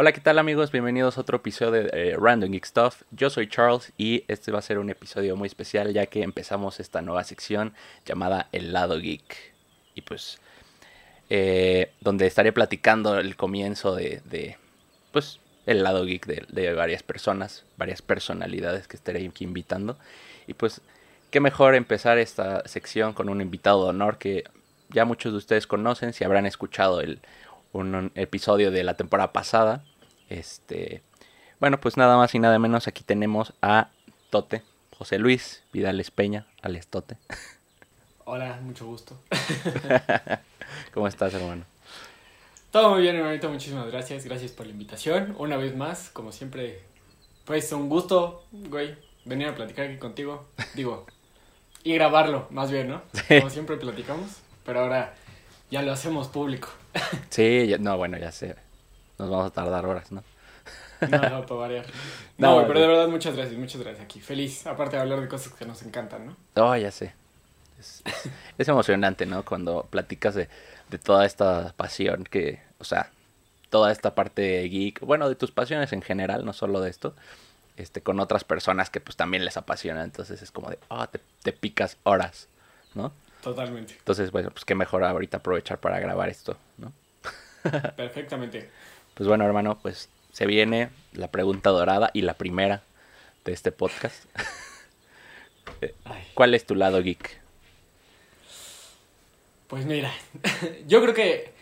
Hola, ¿qué tal amigos? Bienvenidos a otro episodio de eh, Random Geek Stuff. Yo soy Charles y este va a ser un episodio muy especial ya que empezamos esta nueva sección llamada El lado geek. Y pues, eh, donde estaré platicando el comienzo de, de, pues, el lado geek de, de varias personas, varias personalidades que estaré aquí invitando. Y pues, qué mejor empezar esta sección con un invitado de honor que ya muchos de ustedes conocen, si habrán escuchado el, un episodio de la temporada pasada. Este, bueno, pues nada más y nada menos aquí tenemos a Tote, José Luis Vidales Peña, alias Tote. Hola, mucho gusto. ¿Cómo estás, hermano? Todo muy bien, hermanito, muchísimas gracias. Gracias por la invitación. Una vez más, como siempre, pues un gusto, güey, venir a platicar aquí contigo. Digo, y grabarlo, más bien, ¿no? Como siempre platicamos, pero ahora ya lo hacemos público. Sí, ya, no, bueno, ya sé. Nos vamos a tardar horas, ¿no? No, no, para variar. No, güey, pero de verdad, muchas gracias, muchas gracias aquí. Feliz, aparte de hablar de cosas que nos encantan, ¿no? Oh, ya sé. Es, es- es emocionante, ¿no? Cuando platicas de, de toda esta pasión que, o sea, toda esta parte geek, bueno, de tus pasiones en general, no solo de esto, este, con otras personas que pues también les apasiona. Entonces es como de, ah, te, te picas horas, ¿no? Totalmente, Entonces, bueno, pues qué mejor ahorita aprovechar para grabar esto, ¿no? perfectamente. Pues bueno, hermano, pues se viene la pregunta dorada y la primera de este podcast. ¿Cuál es tu lado geek? Pues mira, yo creo que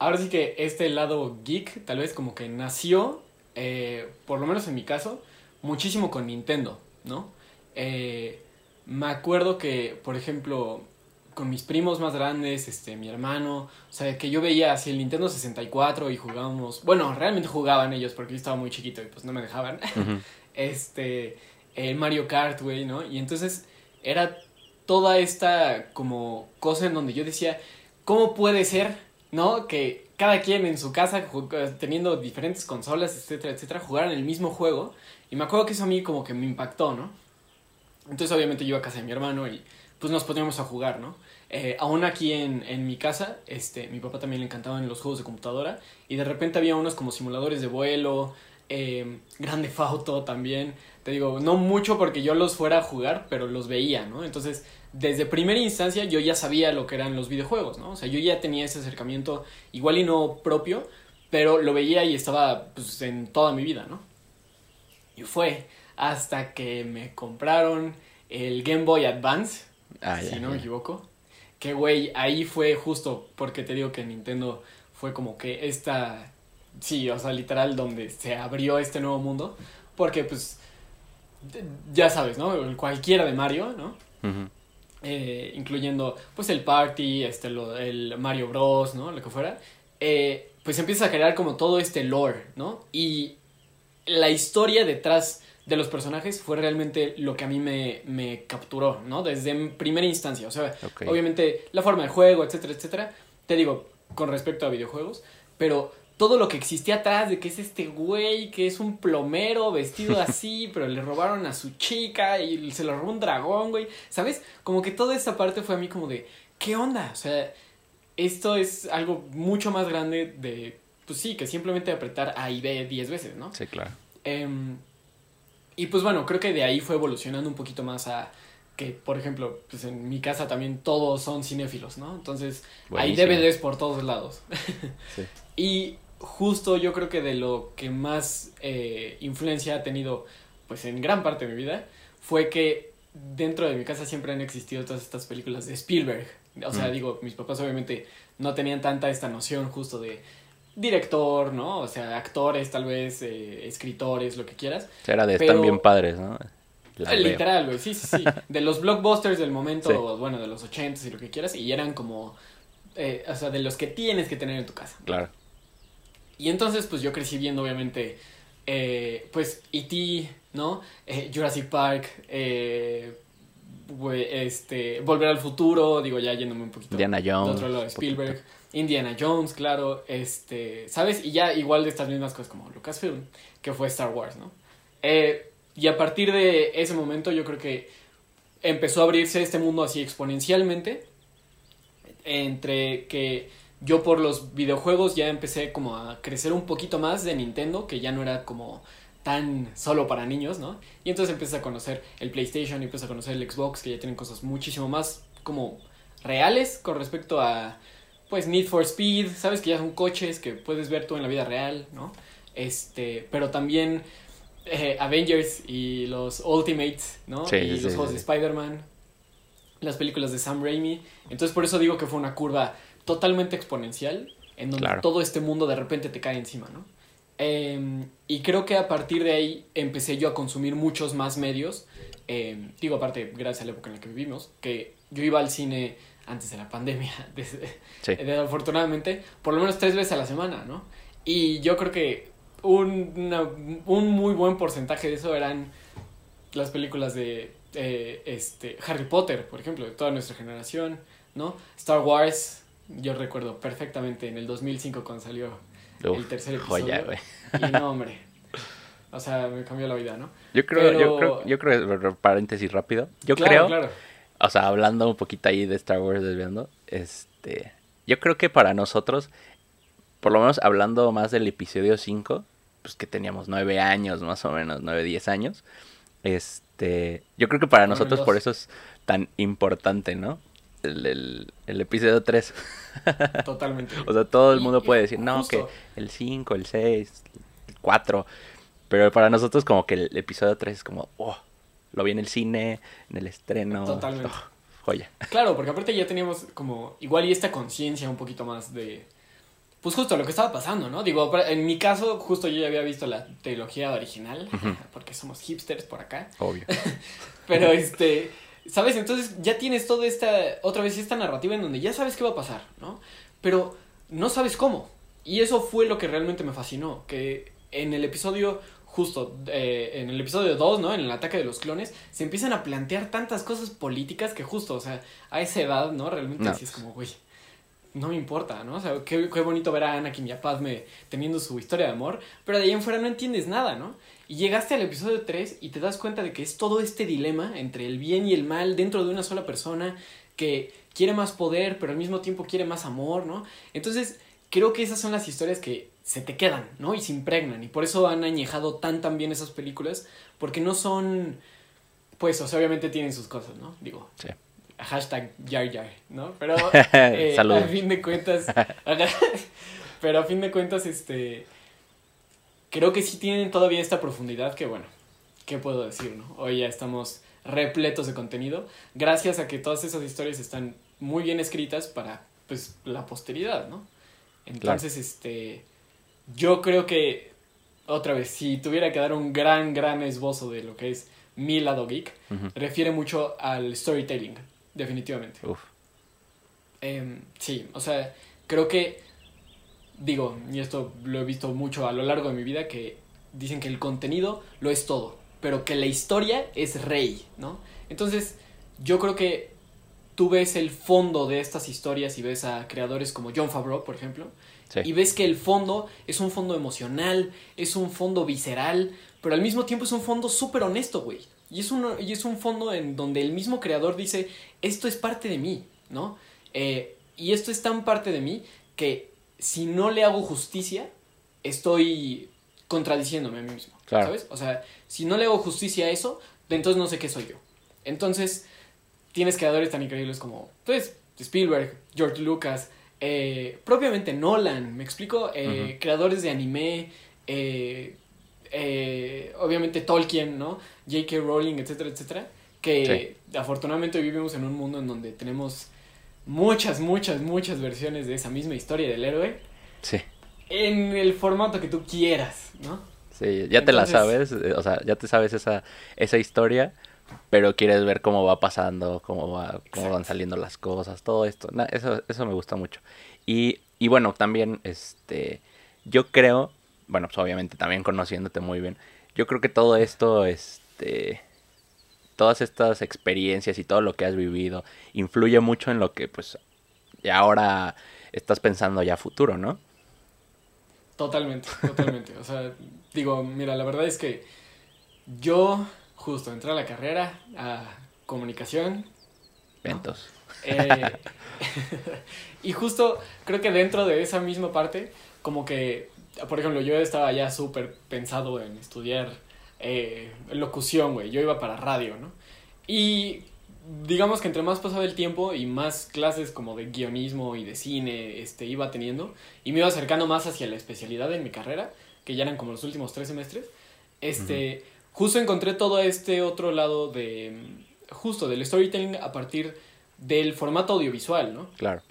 ahora sí que este lado geek tal vez como que nació, eh, por lo menos en mi caso, muchísimo con Nintendo, ¿no? Eh, me acuerdo que, por ejemplo, con mis primos más grandes, este, mi hermano, o sea, que yo veía así el Nintendo 64 y jugábamos, bueno, realmente jugaban ellos porque yo estaba muy chiquito y pues no me dejaban, este, el Mario Kart, güey, ¿no? Y entonces era toda esta como cosa en donde yo decía, ¿cómo puede ser, ¿no? Que cada quien en su casa, ju- teniendo diferentes consolas, etcétera, etcétera, jugaran el mismo juego. Y me acuerdo que eso a mí como que me impactó, ¿no? Entonces obviamente yo iba a casa de mi hermano y pues nos poníamos a jugar, ¿no? Eh, aún aquí en, en mi casa, este, mi papá también le encantaban los juegos de computadora y de repente había unos como simuladores de vuelo, eh, Grande Fauto también. Te digo, no mucho porque yo los fuera a jugar, pero los veía, ¿no? Entonces, desde primera instancia yo ya sabía lo que eran los videojuegos, ¿no? O sea, yo ya tenía ese acercamiento igual y no propio, pero lo veía y estaba pues en toda mi vida, ¿no? Y fue hasta que me compraron el Game Boy Advance, Ah, si ya, no ya. me equivoco. Que güey, ahí fue justo porque te digo que Nintendo fue como que esta, sí, o sea, literal donde se abrió este nuevo mundo. Porque pues, ya sabes, ¿no? Cualquiera de Mario, ¿no? Eh, incluyendo pues el Party, este, lo- el Mario Bros, ¿no? Lo que fuera. eh, pues empieza a crear como todo este lore, ¿no? Y la historia detrás de los personajes fue realmente lo que a mí me, me capturó, ¿no? Desde primera instancia, o sea, obviamente la forma de juego, etcétera, etcétera. Te digo, con respecto a videojuegos, pero todo lo que existía atrás de que es este güey, que es un plomero vestido así, pero le robaron a su chica y se lo robó un dragón, güey. ¿Sabes? Como que toda esta parte fue a mí como de, ¿qué onda? O sea, esto es algo mucho más grande de, pues sí, que simplemente apretar A y B 10 veces, ¿no? Sí, claro. Em, y pues bueno, creo que de ahí fue evolucionando un poquito más a que, por ejemplo, pues en mi casa también todos son cinéfilos, ¿no? Entonces hay Buenísimo. DVDs por todos lados. Sí. Y justo yo creo que de lo que más eh, influencia ha tenido, pues en gran parte de mi vida, fue que dentro de mi casa siempre han existido todas estas películas de Spielberg. O sea, Mm. digo, mis papás obviamente no tenían tanta esta noción justo de director, ¿no? O sea, actores, tal vez, eh, escritores, lo que quieras. Era de Pero- están bien padres, ¿no? La veo. Literal, güey, sí, sí, sí. De los blockbusters del momento, Sí. bueno, de los ochentas y lo que quieras, y eran como, eh, o sea, de los que tienes que tener en tu casa. Claro. Y entonces, pues yo crecí viendo, obviamente, eh, pues, E.T., ¿no? Eh, Jurassic Park, eh, este, Volver al Futuro, digo, ya yéndome un poquito Indiana de Jones. otro lado, un Spielberg, poquito. Indiana Jones, claro, este, ¿sabes? Y ya igual de estas mismas cosas como Lucasfilm, que fue Star Wars, ¿no? Eh, y a partir de ese momento yo creo que empezó a abrirse este mundo así exponencialmente, entre que yo por los videojuegos ya empecé como a crecer un poquito más de Nintendo, que ya no era como tan solo para niños, ¿no? Y entonces empiezas a conocer el PlayStation, y empiezas a conocer el Xbox, que ya tienen cosas muchísimo más como reales con respecto a, pues, Need for Speed, sabes que ya son coches que puedes ver tú en la vida real, ¿no? Este, pero también eh, Avengers y los Ultimates, ¿no? Sí, y sí, los juegos sí. de Spider-Man, las películas de Sam Raimi. Entonces por eso digo que fue una curva totalmente exponencial, en donde Claro. todo este mundo de repente te cae encima, ¿no? Em, y creo que a partir de ahí empecé yo a consumir muchos más medios. Em, digo, aparte, gracias a la época en la que vivimos, que yo iba al cine antes de la pandemia, desde- Sí. desafortunadamente, por lo menos tres veces a la semana, ¿no? Y yo creo que un, una- un muy buen porcentaje de eso eran las películas de eh, este, Harry Potter, por ejemplo, de toda nuestra generación, ¿no? Star Wars, yo recuerdo perfectamente en el 2005 cuando salió el tercer episodio. joya, güey. Y no, hombre. O sea, me cambió la vida, ¿no? Yo creo, yo creo, yo creo, paréntesis rápido. Yo Claro, creo, Claro. o sea, hablando un poquito ahí de Star Wars desviando, este, yo creo que para nosotros, por lo menos hablando más del episodio 5, pues que teníamos nueve años, más o menos, nueve, diez años, este, yo creo que para nosotros por eso es tan importante, ¿no? El, el, el episodio 3. Totalmente. O sea, todo el mundo puede decir, no, justo. que el 5, el 6, el 4. Pero para nosotros como que el episodio 3 es como, oh, lo vi en el cine, en el estreno. Totalmente. oh, joya. Claro, porque aparte ya teníamos como igual y esta conciencia un poquito más de pues justo lo que estaba pasando, ¿no? Digo, en mi caso justo yo ya había visto la trilogía original porque somos hipsters por acá, Obvio. pero este, ¿sabes? Entonces ya tienes toda esta otra vez esta narrativa en donde ya sabes qué va a pasar, ¿no? Pero no sabes cómo. Y eso fue lo que realmente me fascinó, que en el episodio justo eh, en el episodio 2, ¿no? En el ataque de los clones, se empiezan a plantear tantas cosas políticas que justo, o sea, a esa edad, ¿no? Realmente No. sí es como, güey, no me importa, ¿no? O sea, qué, qué bonito ver a Anakin y a Padme teniendo su historia de amor, pero de ahí en fuera no entiendes nada, ¿no? Y llegaste al episodio 3 y te das cuenta de que es todo este dilema entre el bien y el mal dentro de una sola persona que quiere más poder, pero al mismo tiempo quiere más amor, ¿no? Entonces, creo que esas son las historias que se te quedan, ¿no? Y se impregnan. Y por eso han añejado tan tan bien esas películas, porque no son, pues, o sea, obviamente tienen sus cosas, ¿no? Digo, Sí. hashtag Jar Jar, ¿no? Pero eh, a fin de cuentas, pero a fin de cuentas, este, creo que sí tienen todavía esta profundidad que, bueno, ¿qué puedo decir, no? Hoy ya estamos repletos de contenido, gracias a que todas esas historias están muy bien escritas para, pues, la posteridad, ¿no? Entonces, este, yo creo que, otra vez, si tuviera que dar un gran, gran esbozo de lo que es mi lado geek, refiere mucho al storytelling, definitivamente. Uf. Em, sí, o sea, creo que, digo, y esto lo he visto mucho a lo largo de mi vida, que dicen que el contenido lo es todo, pero que la historia es rey, ¿no? Entonces, yo creo que tú ves el fondo de estas historias y ves a creadores como John Favreau, por ejemplo, Sí. y ves que el fondo es un fondo emocional, es un fondo visceral, pero al mismo tiempo es un fondo súper honesto, güey. Y es, un, y es un fondo en donde el mismo creador dice, esto es parte de mí, ¿no? Eh, y esto es tan parte de mí que si no le hago justicia, estoy contradiciéndome a mí mismo, Claro. ¿sabes? O sea, si no le hago justicia a eso, entonces no sé qué soy yo. Entonces, tienes creadores tan increíbles como, pues, Spielberg, George Lucas, eh, propiamente Nolan, ¿me explico? Eh. Creadores de anime, eh, eh, obviamente Tolkien, ¿no? J.K. Rowling, etcétera, etcétera. Que afortunadamente vivimos en un mundo en donde tenemos muchas, muchas, muchas versiones de esa misma historia del héroe Sí. en el formato que tú quieras, ¿no? Sí, ya te la sabes, eh, o sea, ya te sabes esa, esa historia, pero quieres ver cómo va pasando, cómo va, cómo van saliendo las cosas, todo esto. Eso, eso me gusta mucho. Y, y bueno, también, este, yo creo, bueno, pues obviamente también conociéndote muy bien, yo creo que todo esto, este, todas estas experiencias y todo lo que has vivido, influye mucho en lo que, pues, ya ahora estás pensando ya futuro, ¿no? Totalmente, totalmente. O sea, digo, mira, la verdad es que yo justo entré a la carrera, a comunicación, Ventos. eh, y justo creo que dentro de esa misma parte, como que, por ejemplo, yo estaba ya súper pensado en estudiar eh, locución, güey. Yo iba para radio, ¿no? Y digamos que entre más pasaba el tiempo y más clases como de guionismo y de cine este, iba teniendo, y me iba acercando más hacia la especialidad en mi carrera, que ya eran como los últimos tres semestres, este, justo encontré todo este otro lado de, justo del storytelling a partir del formato audiovisual, ¿no? Claro.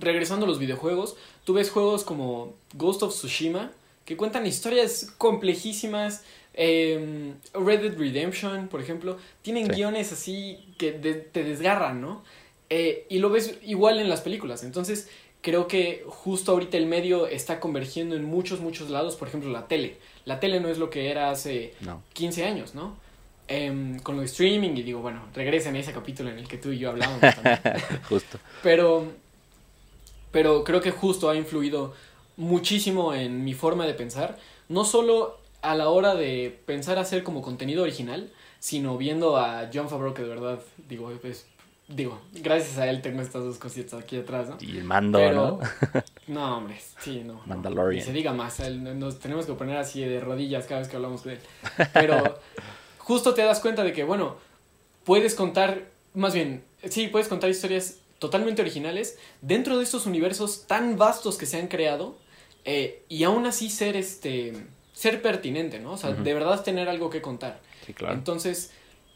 Regresando a los videojuegos, tú ves juegos como Ghost of Tsushima, que cuentan historias complejísimas, eh, Red Dead Redemption, por ejemplo, tienen guiones así que te desgarran, ¿no? Eh, y lo ves igual en las películas. Entonces, creo que justo ahorita el medio está convergiendo en muchos, muchos lados. Por ejemplo, la tele. La tele no es lo que era hace 15 años, ¿no? Em, con lo de streaming y digo, bueno, regresen a ese capítulo en el que tú y yo hablábamos justo. Pero, pero creo que justo ha influido muchísimo en mi forma de pensar. No solo a la hora de pensar hacer como contenido original, sino viendo a John Favreau, que de verdad, digo, pues, digo, gracias a él tengo estas dos cositas aquí atrás, ¿no? Y el mando, ¿no? no, hombre, sí, no. Mandalorian. se diga más, nos tenemos que poner así de rodillas cada vez que hablamos de él. Pero justo te das cuenta de que, bueno, puedes contar, más bien, sí, puedes contar historias totalmente originales dentro de estos universos tan vastos que se han creado eh, y aún así ser este ser pertinente, ¿no? O sea, de verdad tener algo que contar. Sí, claro. Entonces,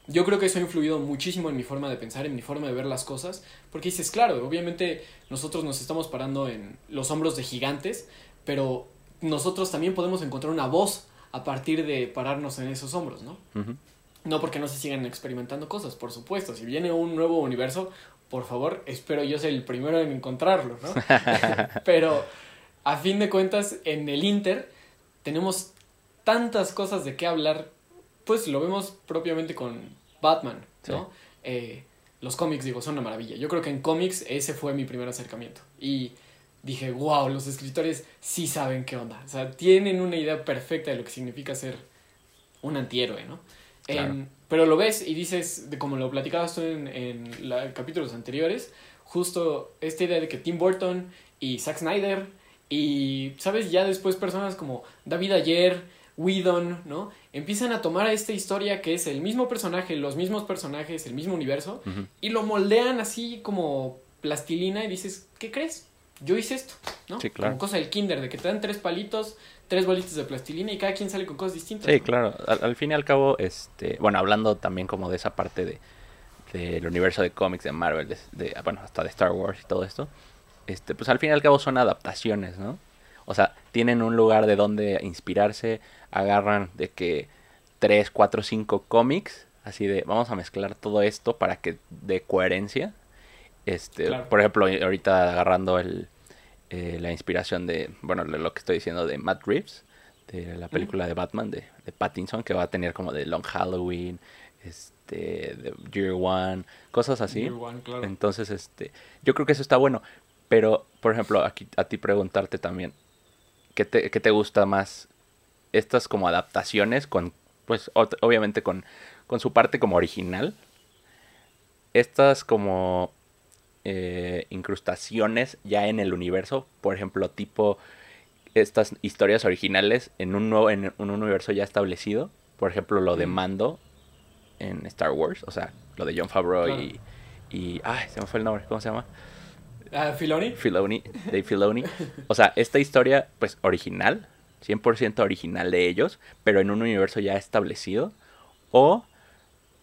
yo creo que eso ha influido muchísimo en mi forma de pensar, en mi forma de ver las cosas, porque dices, claro, obviamente nosotros nos estamos parando en los hombros de gigantes, pero nosotros también podemos encontrar una voz a partir de pararnos en esos hombros, ¿no? No porque no se sigan experimentando cosas, por supuesto. Si viene un nuevo universo, por favor, espero yo ser el primero en encontrarlo, ¿no? pero a fin de cuentas, en el Inter tenemos tantas cosas de qué hablar, pues lo vemos propiamente con Batman, ¿no? Eh, los cómics, digo, son una maravilla. Yo creo que en cómics ese fue mi primer acercamiento. Y dije, wow, los escritores sí saben qué onda. O sea, tienen una idea perfecta de lo que significa ser un antihéroe, ¿no? Em, pero lo ves y dices, de como lo platicabas tú en, en los capítulos anteriores, justo esta idea de que Tim Burton y Zack Snyder y, ¿sabes? Ya después personas como David Ayer, Whedon, ¿no? Empiezan a tomar a esta historia que es el mismo personaje, los mismos personajes, el mismo universo, y lo moldean así como plastilina y dices, ¿qué crees? Yo hice esto, ¿no? Sí, claro. Como cosa del kinder, de que te dan tres palitos, tres bolitas de plastilina y cada quien sale con cosas distintas. Sí, claro. Al, fin y al cabo, este, bueno, hablando también como de esa parte de del universo de cómics de Marvel, de, bueno, hasta de Star Wars y todo esto, este, pues al fin y al cabo son adaptaciones, ¿no? O sea, tienen un lugar de donde inspirarse, agarran de que 3, 4, 5 cómics, así de vamos a mezclar todo esto para que dé coherencia. Este, por ejemplo, ahorita agarrando el, eh, la inspiración de, bueno, lo que estoy diciendo de Matt Reeves, de la película de Batman, de, de, Pattinson, que va a tener como de Long Halloween, este, de Year One, cosas así. Entonces, este, yo creo que eso está bueno. Pero, por ejemplo, aquí a ti preguntarte también, ¿qué te, qué te gusta más? Estas como adaptaciones con, pues, obviamente con, con su parte como original. Estas como eh, incrustaciones ya en el universo, por ejemplo, tipo estas historias originales en un nuevo, en un universo ya establecido. Por ejemplo, lo de Mando en Star Wars, o sea, lo de John Favreau y, y. Ay, se me fue el nombre, ¿cómo se llama? Uh, Filoni. Filoni, Dave Filoni. O sea, esta historia, pues original, 100% original de ellos, pero en un universo ya establecido. O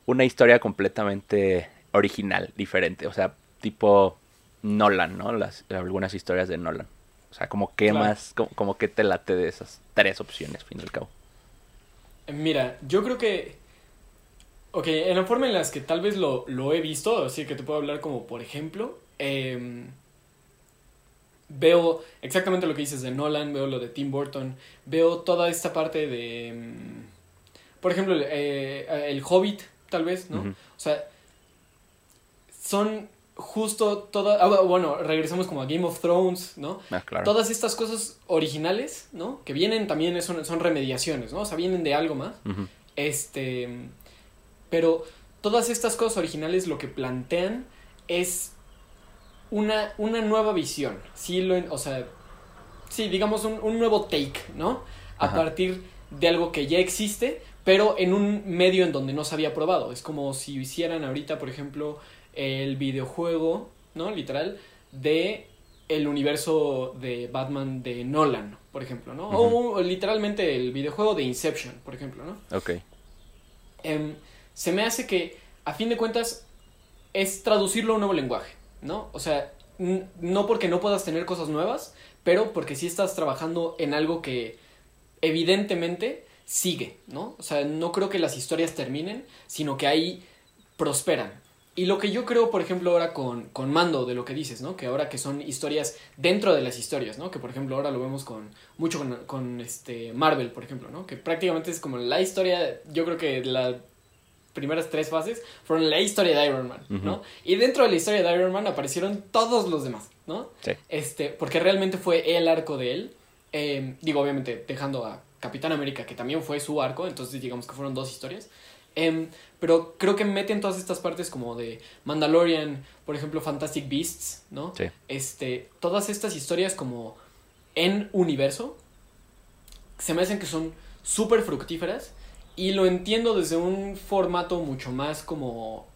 una historia completamente original, diferente. O sea, tipo Nolan, ¿no? Las, algunas historias de Nolan. O sea, como que más, como, que te late de esas tres opciones, fin y al cabo. Mira, yo creo que. Ok, en la forma en las que tal vez lo, lo he visto, así que te puedo hablar como por ejemplo, Em, veo exactamente lo que dices de Nolan, veo lo de Tim Burton, veo toda esta parte de, em, por ejemplo, eh, el Hobbit, tal vez, ¿no? O sea, son justo todas, ah, bueno, regresamos como a Game of Thrones, ¿no? Ah, todas estas cosas originales, ¿no? Que vienen también, son, son remediaciones, ¿no? O sea, vienen de algo más. Este, pero todas estas cosas originales lo que plantean es una, una nueva visión. Sí, lo, o sea, sí, digamos un, un nuevo take, ¿no? A Ajá. partir de algo que ya existe, pero en un medio en donde no se había probado. Es como si hicieran ahorita, por ejemplo, el videojuego, ¿no? Literal, de el universo de Batman de Nolan, por ejemplo, ¿no? O literalmente el videojuego de Inception, por ejemplo, ¿no? Ok. Em, se me hace que, a fin de cuentas, es traducirlo a un nuevo lenguaje, ¿no? O sea, no porque no puedas tener cosas nuevas, pero porque sí estás trabajando en algo que evidentemente sigue, ¿no? O sea, no creo que las historias terminen, sino que ahí prosperan. Y lo que yo creo, por ejemplo, ahora con, con Mando, de lo que dices, ¿no? Que ahora que son historias dentro de las historias, ¿no? Que, por ejemplo, ahora lo vemos con mucho con, con este Marvel, por ejemplo, ¿no? Que prácticamente es como la historia, yo creo que las primeras tres fases fueron la historia de Iron Man, ¿no? Y dentro de la historia de Iron Man aparecieron todos los demás, ¿no? Sí. Este, porque realmente fue el arco de él. Eh, digo, obviamente, dejando a Capitán América, que también fue su arco, entonces digamos que fueron dos historias. Em, pero creo que meten todas estas partes como de Mandalorian, por ejemplo, Fantastic Beasts, ¿no? Sí. Este, todas estas historias como en universo, se me hacen que son súper fructíferas y lo entiendo desde un formato mucho más como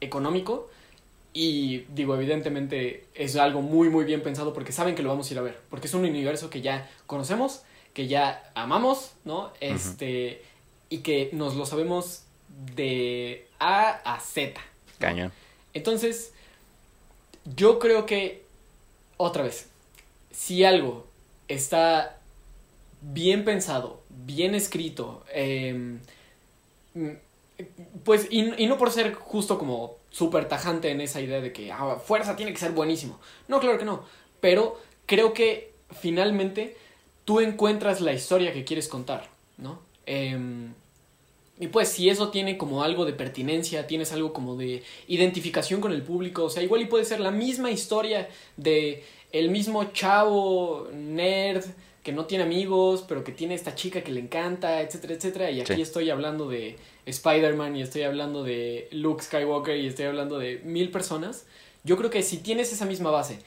económico y digo, evidentemente es algo muy muy bien pensado porque saben que lo vamos a ir a ver, porque es un universo que ya conocemos, que ya amamos, ¿no? Este y que nos lo sabemos de A a Z. ¿no? Cañón. Entonces, yo creo que, otra vez, si algo está bien pensado, bien escrito, eh, mm, pues, y, y no por ser justo como súper tajante en esa idea de que ah, fuerza tiene que ser buenísimo. No, claro que no. Pero creo que finalmente tú encuentras la historia que quieres contar, ¿no? Em, y pues si eso tiene como algo de pertinencia, tienes algo como de identificación con el público, o sea, igual y puede ser la misma historia de el mismo chavo nerd que no tiene amigos, pero que tiene esta chica que le encanta, etcétera, etcétera, y aquí Sí. estoy hablando de Spider-Man y estoy hablando de Luke Skywalker y estoy hablando de mil personas. Yo creo que si tienes esa misma base,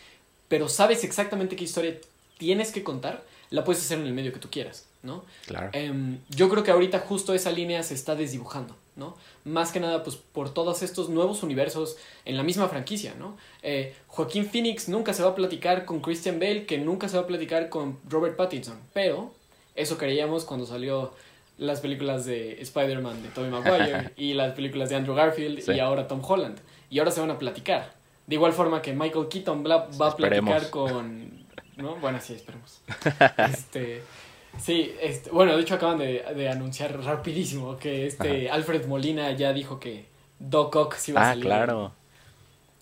pero sabes exactamente qué historia tienes que contar, la puedes hacer en el medio que tú quieras, ¿no? Claro. Em, yo creo que ahorita justo esa línea se está desdibujando, ¿no? Más que nada, pues por todos estos nuevos universos en la misma franquicia, ¿no? Eh, Joaquín Phoenix nunca se va a platicar con Christian Bale, que nunca se va a platicar con Robert Pattinson, pero eso creíamos cuando salió las películas de Spider-Man de Tobey Maguire y las películas de Andrew Garfield Sí. y ahora Tom Holland. Y ahora se van a platicar. De igual forma que Michael Keaton va a Esperemos. platicar con... ¿no? Bueno, sí, esperemos. Este, sí, este, bueno, de hecho acaban de, de anunciar rapidísimo que este Alfred Molina ya dijo que Doc Ock sí va a Ah, salir. claro.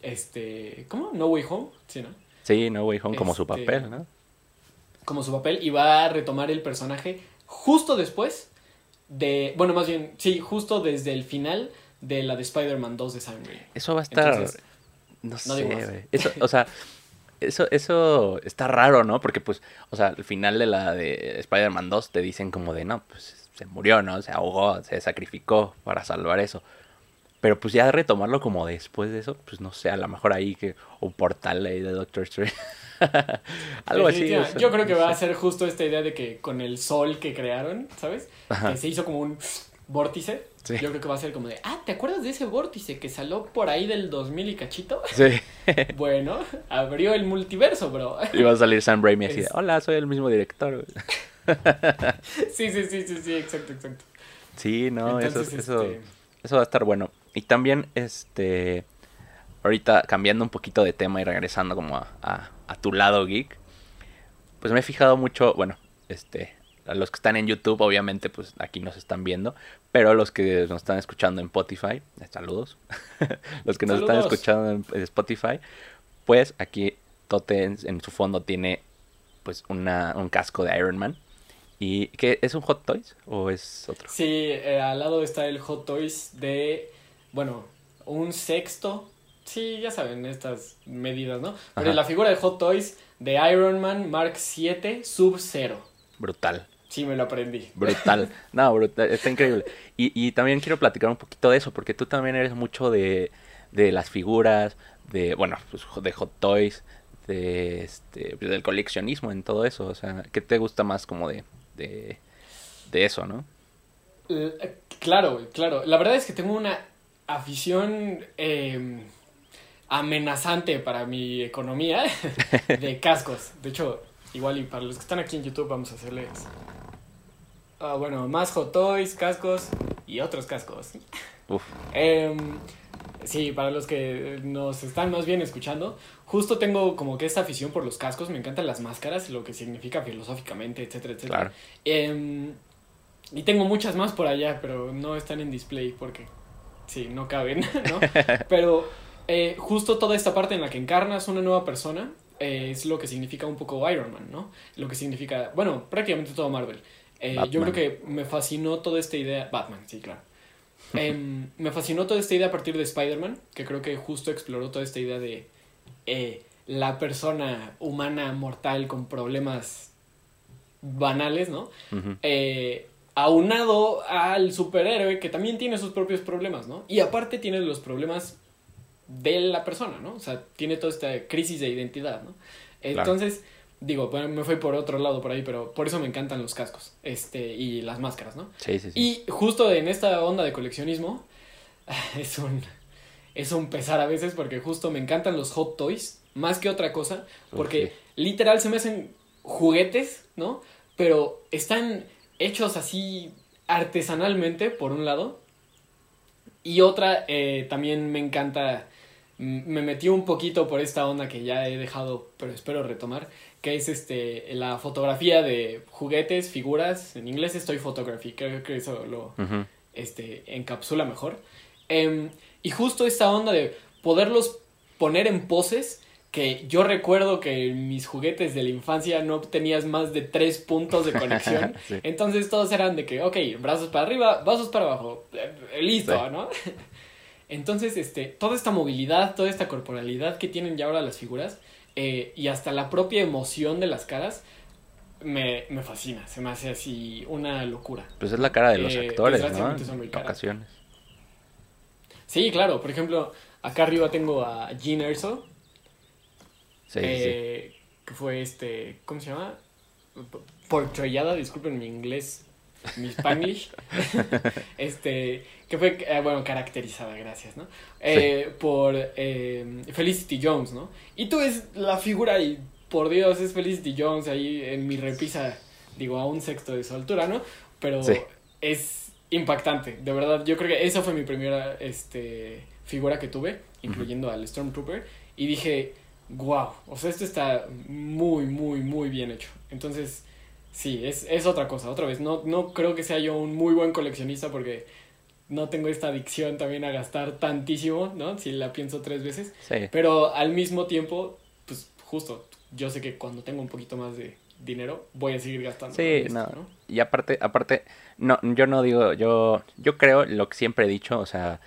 Este, ¿cómo? No Way Home, sí, ¿no? Sí, No Way Home como su Este- papel, ¿no? Como su papel y va a retomar el personaje justo después de, bueno, más bien, sí, justo desde el final de la de Spider-Man 2 de Sam Raimi. Eso va a estar. Entonces, no no sé, digo. Eso, o sea, eso, eso está raro, ¿no? Porque, pues, o sea, al final de la de Spider-Man 2 te dicen como de, no, pues se murió, ¿no? Se ahogó, se sacrificó para salvar eso. Pero pues ya retomarlo como después de eso, pues no sé, a lo mejor ahí que un portal ahí de Doctor Strange. Algo así. Definitiva. o sea, Yo creo que va a ser justo esta idea de que con el sol que crearon, ¿sabes? Ajá. Que se hizo como un vórtice. Sí. Yo creo que va a ser como de, ah, ¿te acuerdas de ese vórtice que salió por ahí del 2000 y cachito? Sí. Bueno, abrió el multiverso, bro. Y va a salir Sam Raimi así de, hola, soy el mismo director. güey". sí, sí, sí, sí, sí, exacto, exacto. Sí, no, eso, Entonces, eso, este, eso va a estar bueno. Y también, este, ahorita cambiando un poquito de tema y regresando como a, a- a tu lado geek, pues me he fijado mucho, bueno, este, a los que están en YouTube, obviamente, pues aquí nos están viendo, pero los que nos están escuchando en Spotify, eh, saludos, los que nos están escuchando en Spotify, pues aquí Tote en, en su fondo tiene pues una, un casco de Iron Man. ¿Y qué es un Hot Toys o es otro? Sí, eh, al lado está el Hot Toys de, bueno, un sexto. Sí, ya saben, estas medidas, ¿no? Pero Ajá. la figura de Hot Toys de Iron Man Mark 7 Sub-Zero. Brutal. Sí, me lo aprendí. Brutal. No, brutal. Está increíble. Y, y también quiero platicar un poquito de eso, porque tú también eres mucho de, de las figuras, de, bueno, pues, de Hot Toys, de este, del coleccionismo en todo eso? O sea, ¿qué te gusta más como de, de, de eso, no? Eh, claro, claro. La verdad es que tengo una afición em, amenazante para mi economía de cascos. De hecho, igual y para los que están aquí en YouTube vamos a hacerles... Ah, bueno, más Hot Toys, cascos y otros cascos. Uf. Em, sí, para los que nos están más bien escuchando, justo tengo como que esta afición por los cascos, me encantan las máscaras, lo que significa filosóficamente, etcétera, etcétera. Claro. Em, y tengo muchas más por allá, pero no están en display porque sí, no caben, ¿no? Pero eh, justo toda esta parte en la que encarnas una nueva persona eh, es lo que significa un poco Iron Man, ¿no? Lo que significa, bueno, prácticamente todo Marvel. Eh, yo creo que me fascinó toda esta idea, Batman, sí, claro. Em, me fascinó toda esta idea a partir de Spider-Man, que creo que justo exploró toda esta idea de la persona humana mortal con problemas banales, ¿no? aunado al superhéroe que también tiene sus propios problemas, ¿no? Y aparte tiene los problemas de la persona, ¿no? O sea, tiene toda esta crisis de identidad, ¿no? Entonces, digo, me fui por otro lado por ahí, pero por eso me encantan los cascos, este, y las máscaras, ¿no? Sí, sí, sí. Y justo en esta onda de coleccionismo, es un, es un pesar a veces porque justo me encantan los hot toys, más que otra cosa, porque literal se me hacen juguetes, ¿no? Pero están hechos así artesanalmente, por un lado. Y otra, eh, también me encanta, me metí un poquito por esta onda que ya he dejado, pero espero retomar, que es este la fotografía de juguetes, figuras. En inglés estoy photography, creo que eso lo este, encapsula mejor. Em, y justo esta onda de poderlos poner en poses que yo recuerdo que en mis juguetes de la infancia no tenías más de tres puntos de conexión. Entonces todos eran de que, ok, brazos para arriba, brazos para abajo, eh, listo, ¿no? Entonces, este, toda esta movilidad, toda esta corporalidad que tienen ya ahora las figuras eh, y hasta la propia emoción de las caras, me, me, fascina, se me hace así una locura. Pues es la cara de los eh, actores, ¿no? En ocasiones. Sí, claro, por ejemplo, acá arriba tengo a Jean Erso, eh, que fue este, ¿cómo se llama? Portrayada, disculpen mi inglés, mi spanglish. este, que fue, eh, bueno, caracterizada, gracias, ¿no? Eh, por Felicity Jones, ¿no? Y tú ves la figura y, por Dios, es Felicity Jones ahí en mi repisa, digo, a un sexto de su altura, ¿no? Pero es impactante, de verdad. Yo creo que esa fue mi primera este, figura que tuve, incluyendo al Stormtrooper. Y dije, wow, o sea, esto está muy, muy, muy bien hecho. Entonces, sí, es, es otra cosa, otra vez, no, no creo que sea yo un muy buen coleccionista porque no tengo esta adicción también a gastar tantísimo, ¿no? Si la pienso tres veces. Sí. Pero al mismo tiempo, pues justo, yo sé que cuando tengo un poquito más de dinero, voy a seguir gastando. Sí, no. Y aparte, aparte, no, yo no digo, yo, yo creo lo que siempre he dicho, o sea,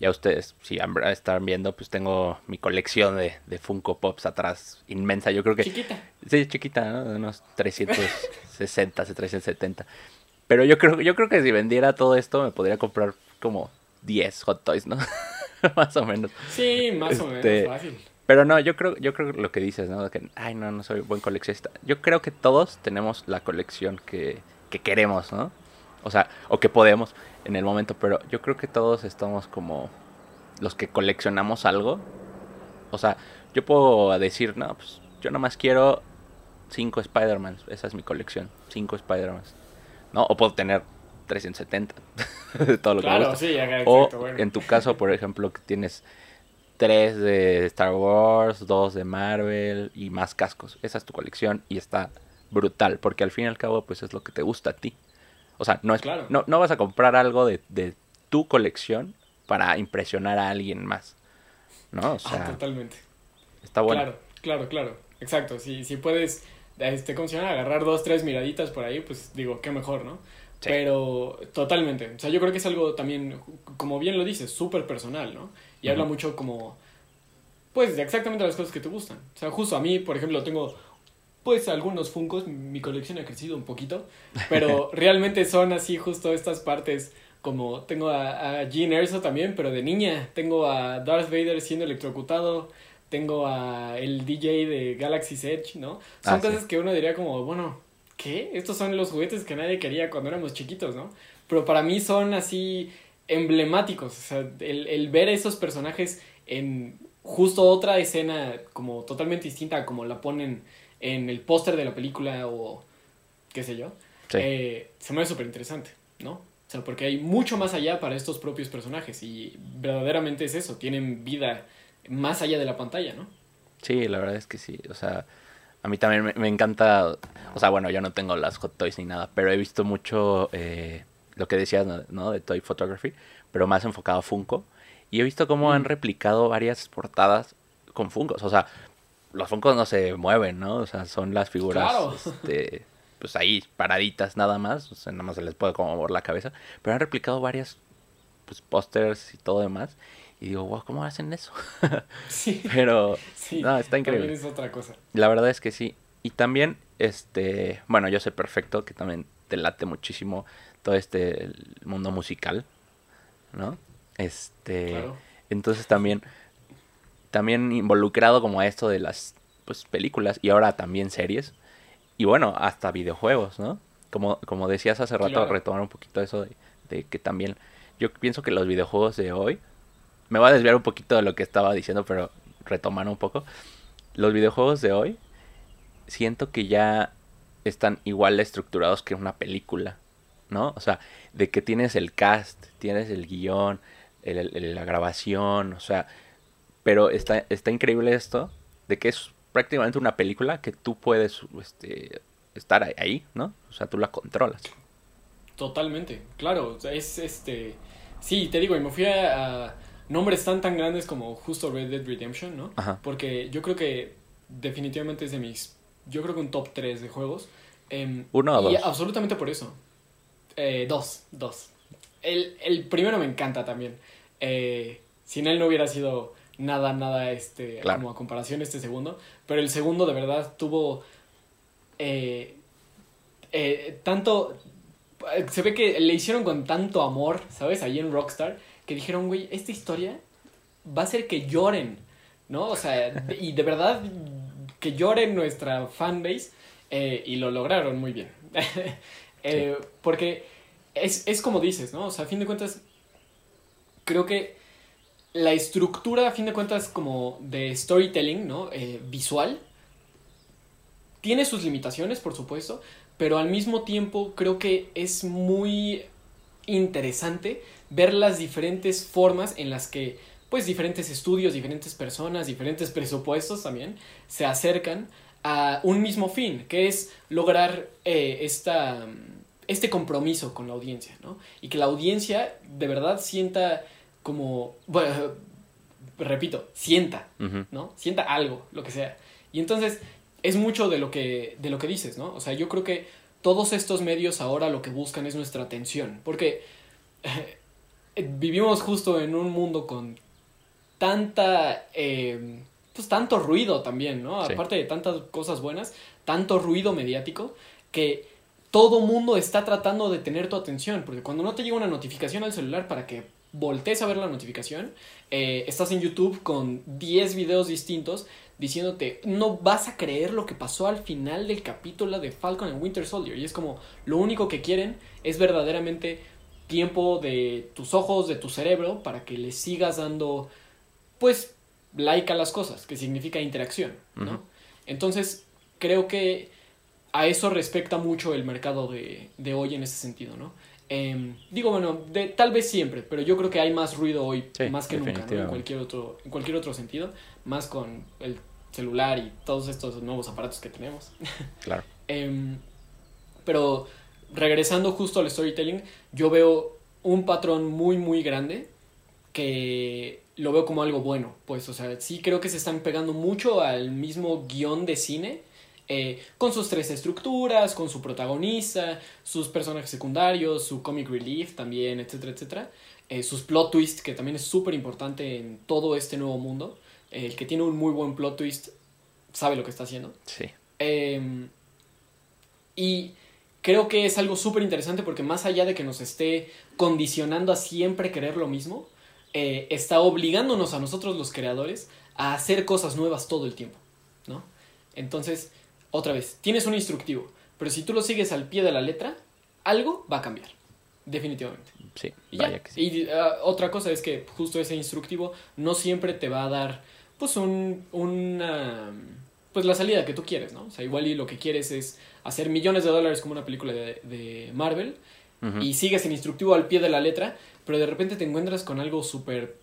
ya ustedes, si están viendo, pues tengo mi colección de, de Funko Pops atrás, inmensa. Yo creo que. Chiquita. Sí, chiquita, ¿no? De unos 360, 370. Pero yo creo, yo creo que si vendiera todo esto, me podría comprar como 10 Hot Toys, ¿no? más o menos. Sí, más o menos, este, fácil. Pero no, yo creo, yo creo lo que dices, ¿no? Que, ay, no, no soy buen coleccionista. Yo creo que todos tenemos la colección que, que queremos, ¿no? O sea, o que podemos en el momento, pero yo creo que todos estamos como los que coleccionamos algo. O sea, yo puedo decir, no, pues yo nada más quiero cinco Spider-Man, esa es mi colección, cinco Spider-Man. ¿No? O puedo tener 370, todo lo que me Sí, o en tu caso, por ejemplo, que tienes tres de Star Wars, dos de Marvel y más cascos. Esa es tu colección y está brutal, porque al fin y al cabo, pues es lo que te gusta a ti. O sea, no, es, no, no vas a comprar algo de, de, tu colección para impresionar a alguien más. ¿No? O ah, sea, totalmente. Está bueno. Claro, claro, claro. Exacto. Si, si puedes, este, ¿cómo se llama? Agarrar dos, tres miraditas por ahí, pues digo, qué mejor, ¿no? Pero totalmente. O sea, yo creo que es algo también, como bien lo dices, súper personal, ¿no? Y habla mucho como, pues, de exactamente las cosas que te gustan. O sea, justo a mí, por ejemplo, tengo pues algunos Funcos, mi colección ha crecido un poquito, pero realmente son así justo estas partes como tengo a, a Jean Erso también, pero de niña. Tengo a Darth Vader siendo electrocutado. Tengo a el DJ de Galaxy's Edge, ¿no? Son Ah, sí. cosas que uno diría como, bueno, ¿qué? Estos son los juguetes que nadie quería cuando éramos chiquitos, ¿no? Pero para mí son así emblemáticos. O sea, el, el ver a esos personajes en justo otra escena como totalmente distinta a como la ponen en el póster de la película o qué sé yo, Sí. eh, se me hace súper interesante, ¿no? O sea, porque hay mucho más allá para estos propios personajes y verdaderamente es eso, tienen vida más allá de la pantalla, ¿no? Sí, la verdad es que sí. O sea, a mí también me, me encanta. O sea, bueno, yo no tengo las Hot Toys ni nada, pero he visto mucho eh, lo que decías, ¿no? ¿no? De Toy Photography, pero más enfocado a Funko. Y he visto cómo han Mm. replicado varias portadas con Funkos. O sea, los Funkos no se mueven, ¿no? O sea, son las figuras, Claro. este, pues ahí, paraditas nada más. O sea, nada más se les puede como mover la cabeza. Pero han replicado varias, pues, pósters y todo demás. Y digo, wow, ¿cómo hacen eso? Sí, Pero, sí. no, está increíble. También es otra cosa. La verdad es que sí. Y también, este, bueno, yo sé perfecto que también te late muchísimo todo este el mundo musical, ¿no? Este, Claro. entonces también, también involucrado como a esto de las, pues, películas y ahora también series y bueno, hasta videojuegos, ¿no? Como, como decías hace rato, Claro. retomar un poquito eso de, de que también, yo pienso que los videojuegos de hoy, me voy a desviar un poquito de lo que estaba diciendo, pero retomar un poco, los videojuegos de hoy siento que ya están igual estructurados que una película, ¿no? O sea, de que tienes el cast, tienes el guion, el- el- la grabación, o sea, pero está, está increíble esto de que es prácticamente una película que tú puedes este, estar ahí- ¿no? O sea, tú la controlas. Totalmente, claro, es este... Sí, te digo, y me fui a, a nombres tan tan grandes como justo Red Dead Redemption, ¿no? Ajá. Porque yo creo que definitivamente es de mis... Yo creo que un top 3 de juegos. Em, ¿Uno o y dos? absolutamente por eso. Eh, dos, dos. El, el primero me encanta también. Eh, sin él no hubiera sido nada, nada, este, Claro. como a comparación este segundo. Pero el segundo de verdad tuvo... eh, eh, tanto... eh, Se ve que le hicieron con tanto amor, ¿sabes? Ahí en Rockstar, que dijeron, güey, esta historia va a hacer que lloren, ¿no? O sea, y de verdad que lloren nuestra fanbase eh, y lo lograron muy bien. Eh, Porque es, es como dices, ¿no? O sea, a fin de cuentas, creo que la estructura, a fin de cuentas, como de storytelling, ¿no? Eh, visual, tiene sus limitaciones, por supuesto, pero al mismo tiempo creo que es muy interesante ver las diferentes formas en las que pues diferentes estudios, diferentes personas, diferentes presupuestos también se acercan a un mismo fin, que es lograr eh, esta, este compromiso con la audiencia, ¿no? Y que la audiencia de verdad sienta como, bueno, repito, sienta. ¿no? Sienta algo, lo que sea. Y entonces es mucho de lo que de lo que dices, ¿no? O sea, yo creo que todos estos medios ahora lo que buscan es nuestra atención, porque eh, vivimos justo en un mundo con tanta eh, pues tanto ruido también, ¿no? Sí. Aparte de tantas cosas buenas, tanto ruido mediático que todo mundo está tratando de tener tu atención, porque cuando no te llega una notificación al celular para que voltees a ver la notificación, eh, estás en YouTube con 10 videos distintos diciéndote, no vas a creer lo que pasó al final del capítulo de Falcon and Winter Soldier. Y es como, lo único que quieren es verdaderamente tiempo de tus ojos, de tu cerebro, para que le sigas dando, pues, like a las cosas, que significa interacción, ¿no? Entonces, creo que a eso respecta mucho el mercado de, de hoy en ese sentido, ¿no? Em, digo, bueno, de, tal vez siempre, pero yo creo que hay más ruido hoy, Sí, más que nunca, ¿no? En cualquier, otro, en cualquier otro sentido, más con el celular y todos estos nuevos aparatos que tenemos. Claro. Em, pero regresando justo al storytelling, yo veo un patrón muy, muy grande que lo veo como algo bueno. Pues, o sea, sí creo que se están pegando mucho al mismo guion de cine. Eh, con sus tres estructuras, con su protagonista, sus personajes secundarios, su comic relief también, etcétera, etcétera. Eh, sus plot twists, que también es súper importante en todo este nuevo mundo. El que tiene un muy buen plot twist sabe lo que está haciendo. Sí. Eh, y creo que es algo súper interesante porque más allá de que nos esté condicionando a siempre querer lo mismo, eh, está obligándonos a nosotros los creadores a hacer cosas nuevas todo el tiempo, ¿no? Entonces, otra vez, tienes un instructivo, pero si tú lo sigues al pie de la letra, algo va a cambiar, definitivamente. Sí, Y, vaya ya. que sí. Y, ah, otra cosa es que justo ese instructivo no siempre te va a dar, pues, un, una, pues, la salida que tú quieres, ¿no? O sea, igual y lo que quieres es hacer millones de dólares como una película de, de Marvel y sigues el instructivo al pie de la letra, pero de repente te encuentras con algo súper,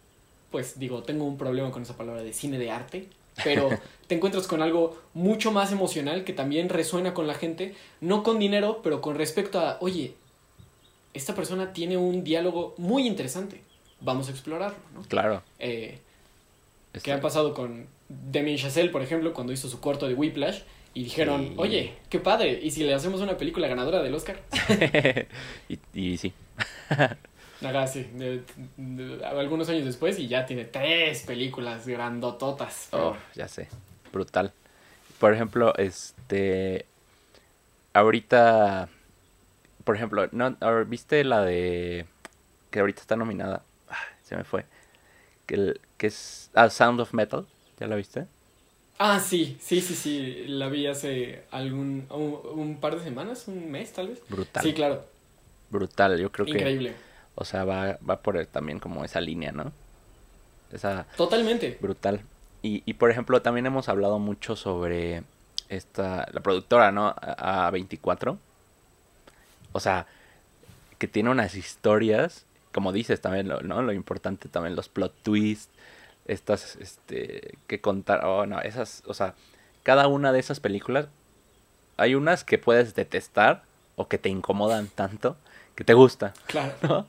pues, digo, tengo un problema con esa palabra de cine de arte, pero te encuentras con algo mucho más emocional que también resuena con la gente, no con dinero, pero con respecto a, oye, esta persona tiene un diálogo muy interesante. Vamos a explorarlo, ¿no? Claro. Eh, Este- ¿Qué ha pasado con Damien Chazelle, por ejemplo, cuando hizo su corto de Whiplash? Y dijeron, Sí. oye, qué padre, ¿y si le hacemos una película ganadora del Oscar? y, y sí. Acá sí, de- de- algunos años después y ya tiene tres películas grandototas. Oh, ya sé. Brutal. Por ejemplo, este. Ahorita. Por ejemplo, ¿no, ¿viste la de. que ahorita está nominada? Ah, se me fue. Que, el- que es. Ah, Sound of Metal. ¿Ya la viste? Ah, sí, sí, sí, sí, la vi hace algún, un, un par de semanas, un mes tal vez. Brutal. Sí, claro, Brutal. Yo creo que. increíble. O sea, va, va por también como esa línea, ¿no? Esa. Totalmente. Brutal. Y, y por ejemplo, también hemos hablado mucho sobre esta, la productora, ¿no? A, 24 O sea, que tiene unas historias, como dices también, lo- ¿no? Lo importante también, los plot twists, estas, este, que contar, oh, no, esas, o sea, cada una de esas películas, hay unas que puedes detestar o que te incomodan tanto que te gusta. Claro. ¿no?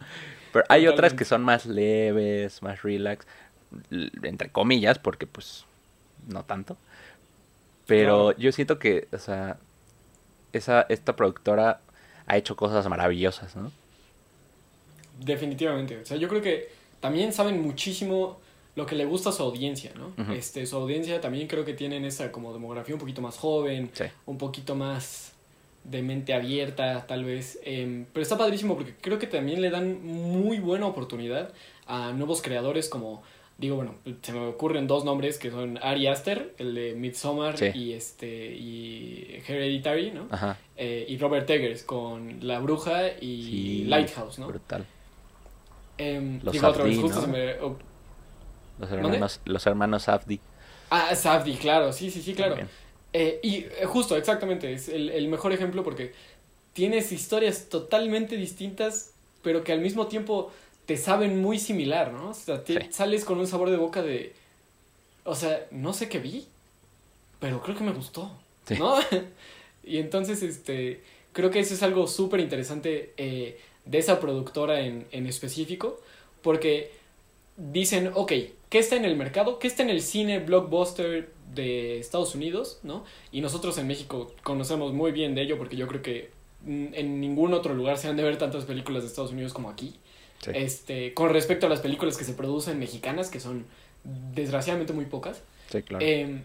Pero hay otras que son más leves, más relax, entre comillas, porque pues no tanto. Pero Claro. yo siento que, o sea, esa, esta productora ha hecho cosas maravillosas, ¿no? Definitivamente. O sea, yo creo que también saben muchísimo lo que le gusta a su audiencia, ¿no? Este, su audiencia también creo que tienen esa como demografía un poquito más joven, Sí. un poquito más de mente abierta, tal vez. em, pero está padrísimo porque creo que también le dan muy buena oportunidad a nuevos creadores como, digo, bueno, se me ocurren dos nombres que son Ari Aster, el de Midsommar Sí. y este y Hereditary, ¿no? Ajá. Eh, y Robert Eggers con La Bruja y Sí, Lighthouse, ¿no? Brutal. Los me... oh, Los hermanos, los hermanos Safdie. Ah, Safdie, claro, sí, sí, sí, claro. también. Eh, y eh, justo, exactamente, es el, el mejor ejemplo porque tienes historias totalmente distintas, pero que al mismo tiempo te saben muy similar, ¿no? O sea, te- Sí. sales con un sabor de boca de... O sea, no sé qué vi, pero creo que me gustó, Sí. ¿no? y entonces, este, creo que eso es algo súper interesante eh, de esa productora en, en específico, porque dicen, ok, ¿qué está en el mercado? ¿Qué está en el cine blockbuster de Estados Unidos? ¿no? Y nosotros en México conocemos muy bien de ello porque yo creo que en ningún otro lugar se han de ver tantas películas de Estados Unidos como aquí. Sí. Este, con respecto a las películas que se producen mexicanas, que son desgraciadamente muy pocas. Sí, claro. Eh,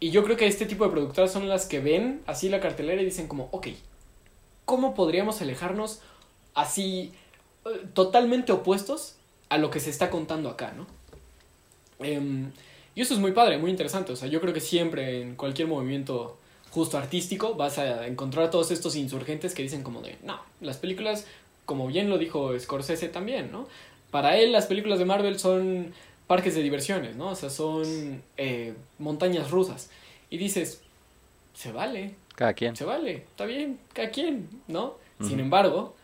y yo creo que este tipo de productoras son las que ven así la cartelera y dicen como, ok, ¿cómo podríamos alejarnos así eh, totalmente opuestos a lo que se está contando acá, ¿no? Em, y eso es muy padre, muy interesante. O sea, yo creo que siempre en cualquier movimiento justo artístico vas a encontrar a todos estos insurgentes que dicen como de, no, las películas, como bien lo dijo Scorsese también, ¿no? Para él las películas de Marvel son parques de diversiones, ¿no? O sea, son eh, montañas rusas. Y dices, se vale, Cada quien. se vale, está bien, cada quien, ¿no? Sin embargo,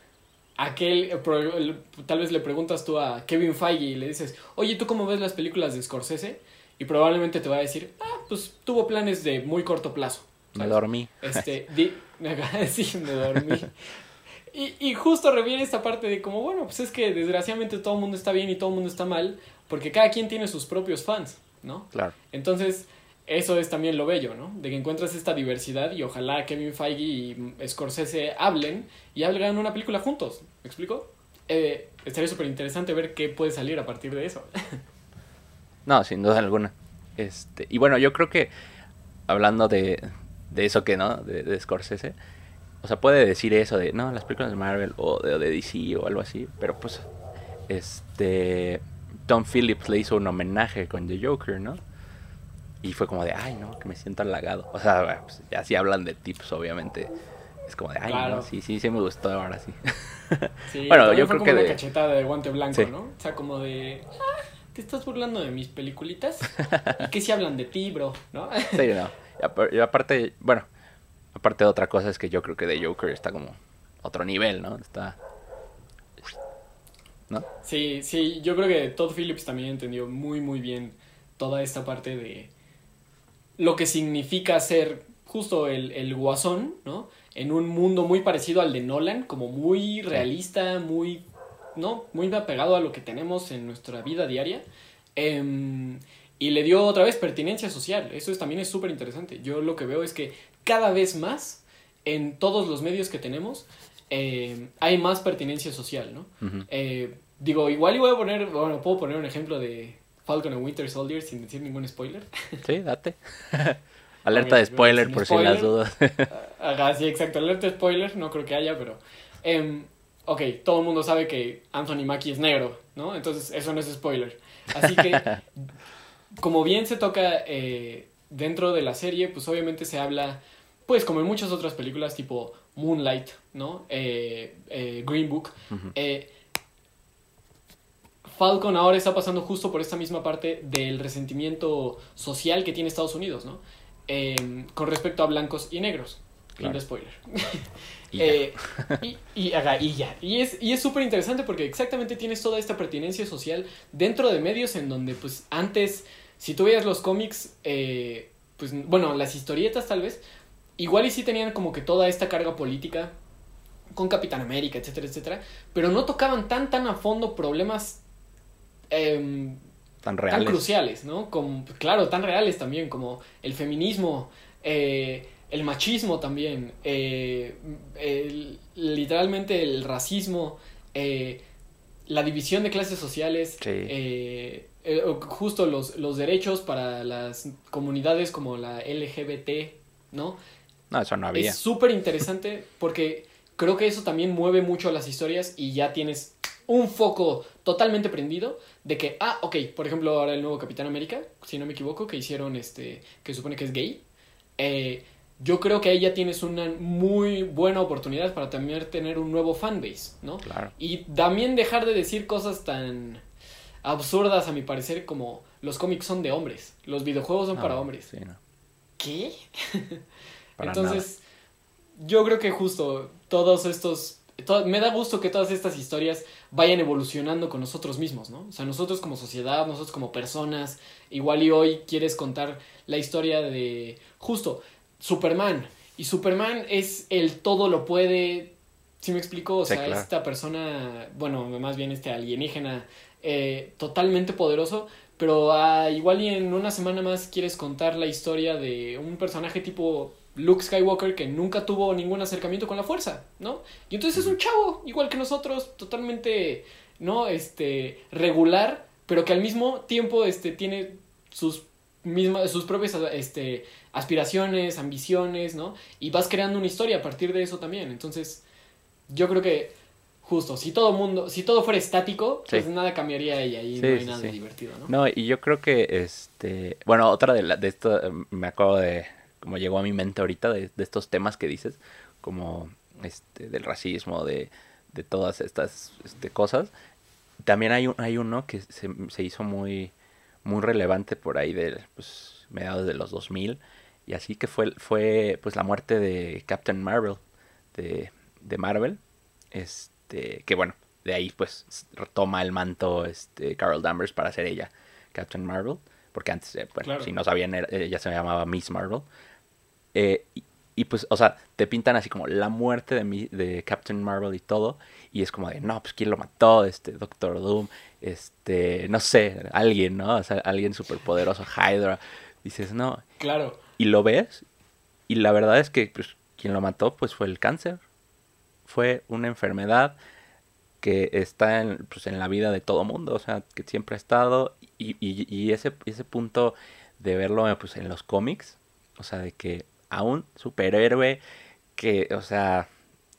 aquel, eh, tal vez le preguntas tú a Kevin Feige y le dices, oye, ¿tú cómo ves las películas de Scorsese? Y probablemente te va a decir, ah, pues tuvo planes de muy corto plazo. Me dormí. Este, di- sí, me dormí. Y, y justo reviene esta parte de como, bueno, pues es que desgraciadamente todo el mundo está bien y todo el mundo está mal, porque cada quien tiene sus propios fans, ¿no? Claro. Entonces, eso es también lo bello, ¿no? De que encuentras esta diversidad y ojalá Kevin Feige y Scorsese hablen y hagan una película juntos. ¿Me explico? Eh, estaría súper interesante ver qué puede salir a partir de eso. No, sin duda alguna. Este, y bueno, yo creo que hablando de, de eso que no, de, de Scorsese, o sea, puede decir eso de, no, las películas de Marvel o de, de DC o algo así, pero pues, este, Tom Phillips le hizo un homenaje con The Joker, ¿no? Y fue como de, ay, no, que me siento halagado. O sea, pues, ya si hablan de tips, obviamente. Es como de, ay, no, sí, sí, sí me gustó, ahora sí. bueno, yo creo que de... cachetada de guante blanco, ¿no? O sea, como de, te estás burlando de mis peliculitas. ¿Y qué si hablan de ti, bro? ¿No? sí, no. Y aparte, bueno, aparte de otra cosa es que yo creo que The Joker está como otro nivel, ¿no? Está... ¿No? Sí, sí, yo creo que Todd Phillips también entendió muy, muy bien toda esta parte de lo que significa ser justo el, el guasón, ¿no? En un mundo muy parecido al de Nolan, como muy realista, muy, ¿no? Muy apegado a lo que tenemos en nuestra vida diaria. Em, y le dio otra vez pertinencia social. Eso es, también es súper interesante. Yo lo que veo es que cada vez más, en todos los medios que tenemos, em, hay más pertinencia social, ¿no? Eh, digo, igual y voy a poner, bueno, puedo poner un ejemplo de, Falcon and Winter Soldier sin decir ningún spoiler. Sí, date. alerta de spoiler por si las dudas. Ajá, sí, exacto. Alerta de spoiler, no creo que haya, pero. Eh, ok, todo el mundo sabe que Anthony Mackie es negro, ¿no? Entonces, eso no es spoiler. Así que, como bien se toca eh, dentro de la serie, pues obviamente se habla, pues como en muchas otras películas, tipo Moonlight, ¿no? Eh, eh, Green Book. eh, Falcon ahora está pasando justo por esta misma parte del resentimiento social que tiene Estados Unidos, ¿no? Con respecto a blancos y negros. Fin de spoiler. Y, eh, y, y, y, ya. Y es y es súper interesante porque exactamente tienes toda esta pertinencia social dentro de medios en donde, pues, antes, si tú veías los cómics, eh, pues, bueno, las historietas tal vez, igual y sí tenían como que toda esta carga política con Capitán América, etcétera, etcétera, pero no tocaban tan, tan a fondo problemas Em, tan reales. Tan cruciales, ¿no? Como, claro, tan reales también, como el feminismo, eh, el machismo también, eh, literalmente el racismo, eh, la división de clases sociales, justo los, los derechos para las comunidades como la LGBT, ¿no? No, eso no había. Es súper interesante porque creo que eso también mueve mucho las historias y ya tienes un foco totalmente prendido de que, ah, ok, por ejemplo, ahora el nuevo Capitán América, si no me equivoco, que hicieron este, que supone que es gay, eh, yo creo que ahí ya tienes una muy buena oportunidad para también tener un nuevo fanbase, ¿no? Claro. Y también dejar de decir cosas tan absurdas, a mi parecer, como los cómics son de hombres, los videojuegos son para hombres. Sí, no. ¿Qué? Entonces, yo creo que justo todos estos me da gusto que todas estas historias vayan evolucionando con nosotros mismos, ¿no? O sea, nosotros como sociedad, nosotros como personas, igual y hoy quieres contar la historia de justo Superman. Y Superman es el todo lo puede, si me explico? O sea, esta persona, bueno, más bien este alienígena eh, totalmente poderoso, pero ah, igual y en una semana más quieres contar la historia de un personaje tipo Luke Skywalker que nunca tuvo ningún acercamiento con la fuerza, ¿no? Y entonces es un chavo, igual que nosotros, totalmente, ¿no? Este, regular, pero que al mismo tiempo, este, tiene sus mismas, sus propias, este, aspiraciones, ambiciones, ¿no? Y vas creando una historia a partir de eso también. Entonces, yo creo que justo, si todo mundo, si todo fuera estático, pues nada cambiaría y ahí no hay nada divertido, ¿no? No, y yo creo que, este, bueno, otra de, la, de esto, me acabo de como llegó a mi mente ahorita de, estos temas que dices, como este, del racismo, de, de todas estas este, cosas. También hay, un, hay uno que se, se, hizo muy, muy relevante por ahí de pues, mediados de los 2000 y así que fue, fue pues la muerte de Captain Marvel, de, de Marvel, este, que bueno, de ahí pues retoma el manto este, Carol Danvers para ser ella Captain Marvel, porque antes, eh, bueno, si no sabían, ella se llamaba Miss Marvel, eh, y, pues, o sea, te pintan así como la muerte de, mi, de Captain Marvel y todo. Y es como de, no, pues quién lo mató, este Doctor Doom, este, no sé, alguien, ¿no? O sea, alguien súper poderoso, Hydra. Dices, no. Claro. Y lo ves. Y la verdad es que pues, quien lo mató, pues fue el cáncer. Fue una enfermedad que está en, pues, en la vida de todo mundo, o sea, que siempre ha estado. Y, y, y ese, ese punto de verlo pues, en los cómics, o sea, de que a un superhéroe que, o sea,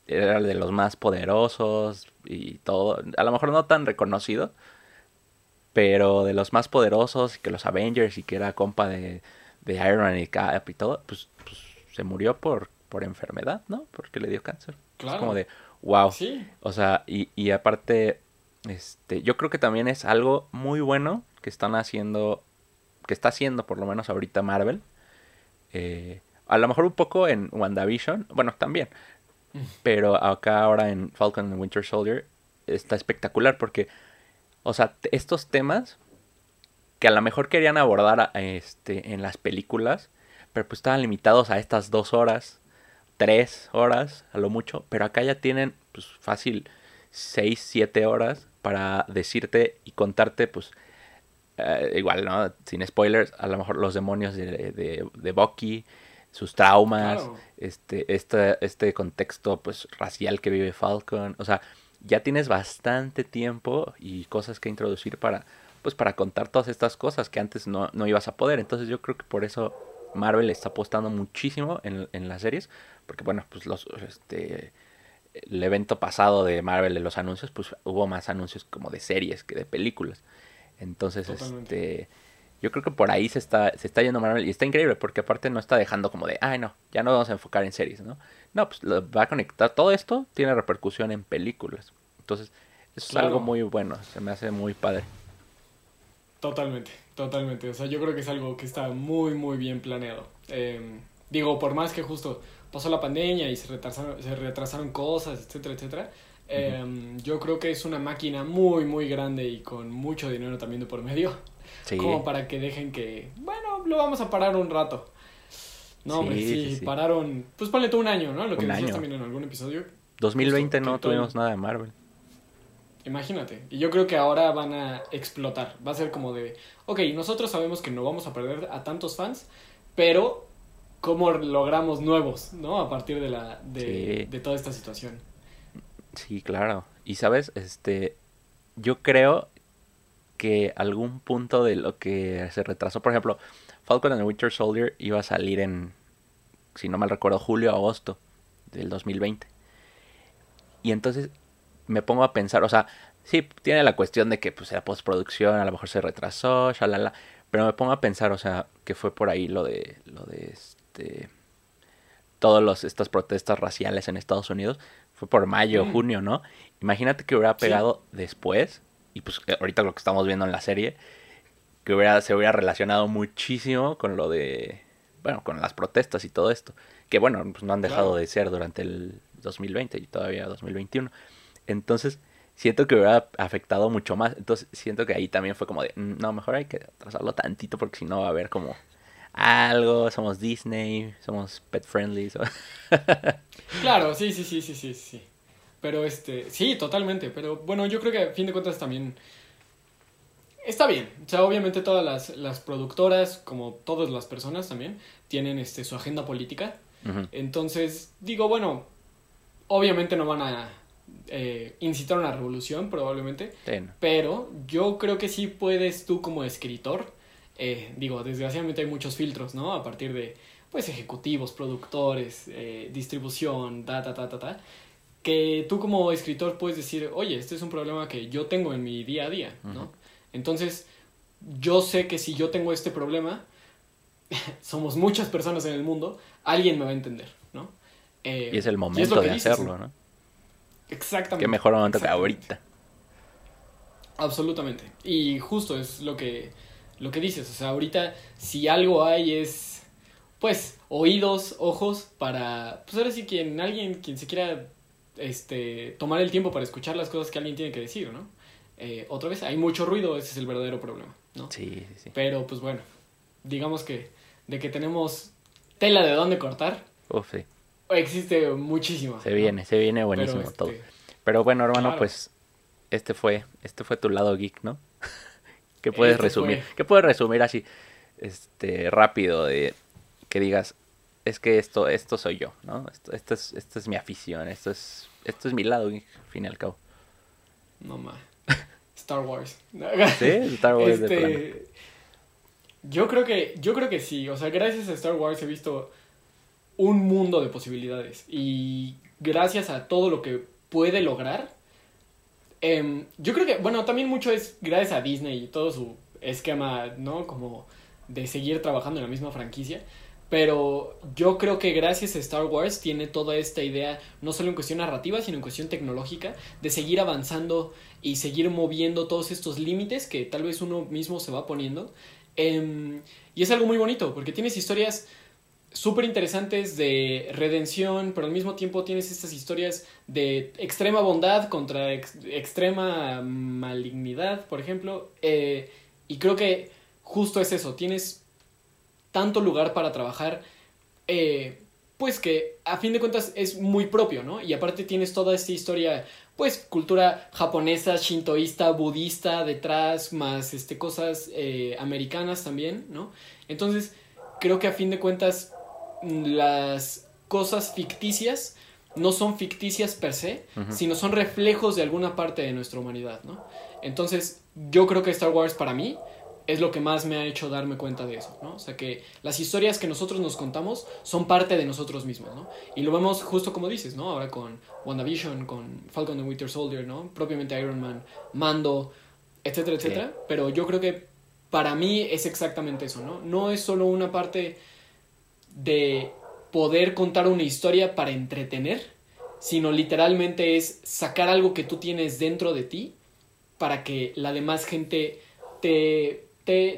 era de los más poderosos y todo. A lo mejor no tan reconocido, pero de los más poderosos, que los Avengers y que era compa de, de Iron Man y Cap y todo, pues, pues, se murió por, por enfermedad, ¿no? Porque le dio cáncer. Claro. Es como de, wow. Sí. O sea, y, y aparte, este, yo creo que también es algo muy bueno que están haciendo, que está haciendo por lo menos ahorita Marvel. Eh, a lo mejor un poco en WandaVision, bueno, también. Pero acá ahora en Falcon and Winter Soldier está espectacular porque, o sea, estos temas que a lo mejor querían abordar a- este, en las películas, pero pues estaban limitados a estas dos horas, tres horas a lo mucho, pero acá ya tienen pues fácil seis, siete horas para decirte y contarte pues eh, igual, ¿no? Sin spoilers, a lo mejor los demonios de, de, de Bucky, sus traumas, Claro. este, este, este contexto pues racial que vive Falcon, o sea, ya tienes bastante tiempo y cosas que introducir para pues para contar todas estas cosas que antes no, no ibas a poder. Entonces yo creo que por eso Marvel está apostando muchísimo en, en las series, porque bueno, pues los este el evento pasado de Marvel de los anuncios, pues hubo más anuncios como de series que de películas. Entonces, Totalmente. este yo creo que por ahí se está, se está yendo Marvel y está increíble porque aparte no está dejando como de, ay no, ya no vamos a enfocar en series, ¿no? No, pues lo va a conectar, todo esto tiene repercusión en películas. Entonces, eso Claro. es algo muy bueno, se me hace muy padre. Totalmente, totalmente. O sea, yo creo que es algo que está muy, muy bien planeado. Eh, digo, por más que justo pasó la pandemia y se retrasaron, se retrasaron cosas, etcétera, etcétera. eh, Yo creo que es una máquina muy, muy grande y con mucho dinero también de por medio. Sí, Como para que dejen que, bueno, lo vamos a parar un rato. No, hombre, Sí, sí, sí, sí. pararon, pues ponle tú un año, ¿no? Lo que decías también en algún episodio. 2020 justo no todo- tuvimos nada de Marvel. Imagínate. Y yo creo que ahora van a explotar. Va a ser como de, ok, nosotros sabemos que no vamos a perder a tantos fans, pero ¿cómo logramos nuevos, ¿no? A partir de, la, de, de toda esta situación. Sí, claro. Y sabes, este, yo creo que algún punto de lo que se retrasó, por ejemplo, Falcon and the Winter Soldier iba a salir en, si no mal recuerdo, julio o agosto del 2020. Y entonces me pongo a pensar, o sea, sí, tiene la cuestión de que pues era postproducción, a lo mejor se retrasó, shalala, pero me pongo a pensar, o sea, que fue por ahí lo de lo de este todas los, estas protestas raciales en Estados Unidos, fue por mayo, Mm. junio, ¿no? Imagínate que hubiera Sí. pegado después, y pues eh, ahorita lo que estamos viendo en la serie, que hubiera, se hubiera relacionado muchísimo con lo de, bueno, con las protestas y todo esto, que bueno, pues no han dejado de ser durante el 2020 y todavía 2021. Entonces, siento que hubiera afectado mucho más. Entonces, siento que ahí también fue como de, "Mm, no, mejor hay que atrasarlo tantito porque si no va a haber como algo, somos Disney, somos pet friendly. so- Claro, sí, sí, sí, sí, sí, sí. Pero este, sí, totalmente. Pero bueno, yo creo que a fin de cuentas también está bien. O sea, obviamente todas las, las productoras, como todas las personas también, tienen este, su agenda política. Entonces, digo, bueno, obviamente no van a eh, incitar una revolución, probablemente, pero yo creo que sí puedes tú como escritor, eh, digo, desgraciadamente hay muchos filtros, ¿no? A partir de, pues, ejecutivos, productores, eh, distribución, ta, ta, ta, ta, ta, que tú como escritor puedes decir, oye, este es un problema que yo tengo en mi día a día, ¿no? Entonces, yo sé que si yo tengo este problema, somos muchas personas en el mundo, alguien me va a entender, ¿no? Eh, Y es el momento de dices, hacerlo, ¿no? Exactamente. Qué mejor momento que ahorita. Absolutamente. Y justo es lo que, lo que dices. O sea, ahorita si algo hay es, pues, oídos, ojos para, pues ahora sí quien, alguien, quien se quiera, este, tomar el tiempo para escuchar las cosas que alguien tiene que decir, ¿no? Eh, otra vez, hay mucho ruido, ese es el verdadero problema, ¿no? Sí, sí, sí. Pero, pues bueno, digamos que de que tenemos tela de dónde cortar, Uf, sí. existe muchísima. Se ¿no? viene, se viene buenísimo Pero, este, todo. Pero bueno, hermano, claro. pues este fue, este fue tu lado geek, ¿no? ¿Qué puedes Este resumir? fue. ¿Qué puedes resumir así, este, rápido de que digas, es que esto, esto soy yo, ¿no? Esto, esto es, esto es mi afición, esto es, esto es mi lado al fin y al cabo. No más. Star Wars. Sí, Star Wars de plano. Este, yo creo que yo creo que sí, o sea, gracias a Star Wars he visto un mundo de posibilidades. Y gracias a todo lo que puede lograr, em, yo creo que, bueno, también mucho es gracias a Disney y todo su esquema, ¿no? Como de seguir trabajando en la misma franquicia. Pero yo creo que gracias a Star Wars tiene toda esta idea, no solo en cuestión narrativa, sino en cuestión tecnológica, de seguir avanzando y seguir moviendo todos estos límites que tal vez uno mismo se va poniendo. Em, y es algo muy bonito, porque tienes historias súper interesantes de redención, pero al mismo tiempo tienes estas historias de extrema bondad contra extrema malignidad, por ejemplo. Eh, y creo que justo es eso, tienes tanto lugar para trabajar, eh, pues que a fin de cuentas es muy propio, ¿no? Y aparte tienes toda esta historia, pues cultura japonesa, shintoísta, budista detrás, más este, cosas eh, americanas también, ¿no? Entonces, creo que a fin de cuentas las cosas ficticias no son ficticias per se, sino son reflejos de alguna parte de nuestra humanidad, ¿no? Entonces, yo creo que Star Wars para mí es lo que más me ha hecho darme cuenta de eso, ¿no? O sea, que las historias que nosotros nos contamos son parte de nosotros mismos, ¿no? Y lo vemos justo como dices, ¿no? Ahora con WandaVision, con Falcon and Winter Soldier, ¿no? Propiamente Iron Man, Mando, etcétera, etcétera. Pero yo creo que para mí es exactamente eso, ¿no? No es solo una parte de poder contar una historia para entretener, sino literalmente es sacar algo que tú tienes dentro de ti para que la demás gente te,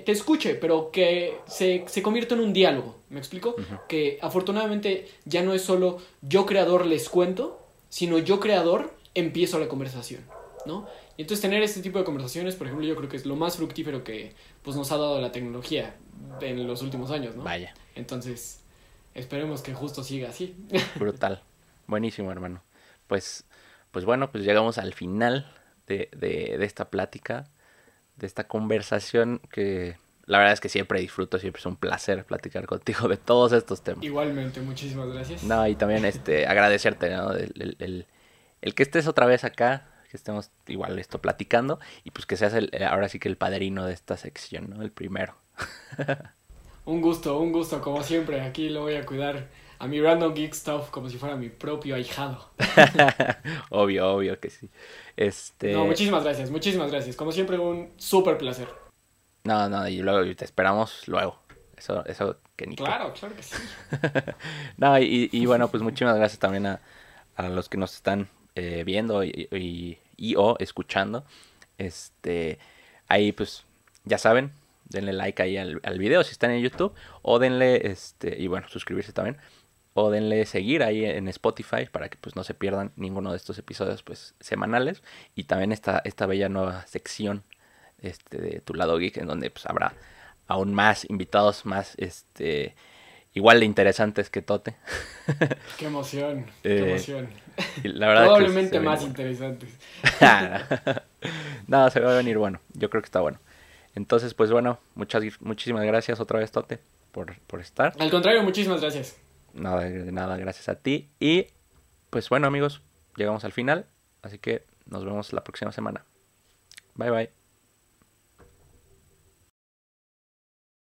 te, escuche, pero que se, se convierta en un diálogo. ¿Me explico? Que afortunadamente ya no es solo yo creador les cuento, sino yo creador empiezo la conversación, ¿no? Y entonces tener este tipo de conversaciones, por ejemplo, yo creo que es lo más fructífero que pues, nos ha dado la tecnología en los últimos años, ¿no? Vaya. Entonces, Esperemos que justo siga así. Brutal. Buenísimo, hermano. Pues, pues bueno, pues llegamos al final de, de, esta plática, de esta conversación que la verdad es que siempre disfruto, siempre es un placer platicar contigo de todos estos temas. Igualmente, muchísimas gracias. No, y también este, agradecerte, ¿no? El, el, el, que estés otra vez acá, que estemos igual esto platicando y pues que seas el, ahora sí que el padrino de esta sección, ¿no? El primero. Un gusto, un gusto, como siempre. Aquí lo voy a cuidar a mi Random Geek Stuff como si fuera mi propio ahijado. obvio, obvio que sí. Este... No, muchísimas gracias, muchísimas gracias. Como siempre, un súper placer. No, no, y luego te esperamos luego. Eso, eso que ni. Claro, claro que sí. no, y, y, bueno, pues muchísimas gracias también a, a los que nos están eh, viendo y, y, y, o escuchando. Este, ahí pues ya saben, denle like ahí al, al, video si están en YouTube o denle este y bueno suscribirse también o denle seguir ahí en Spotify para que pues no se pierdan ninguno de estos episodios pues semanales y también esta esta bella nueva sección este de tu lado geek en donde pues habrá aún más invitados más este igual de interesantes que Tote. Qué emoción, qué eh, emoción. La verdad Probablemente más interesantes. no, se va a venir bueno. Yo creo que está bueno. Entonces, pues bueno, muchas, muchísimas gracias otra vez, Tote, por, por estar. Al contrario, muchísimas gracias. Nada, de nada, gracias a ti. Y pues bueno, amigos, llegamos al final. Así que nos vemos la próxima semana. Bye bye.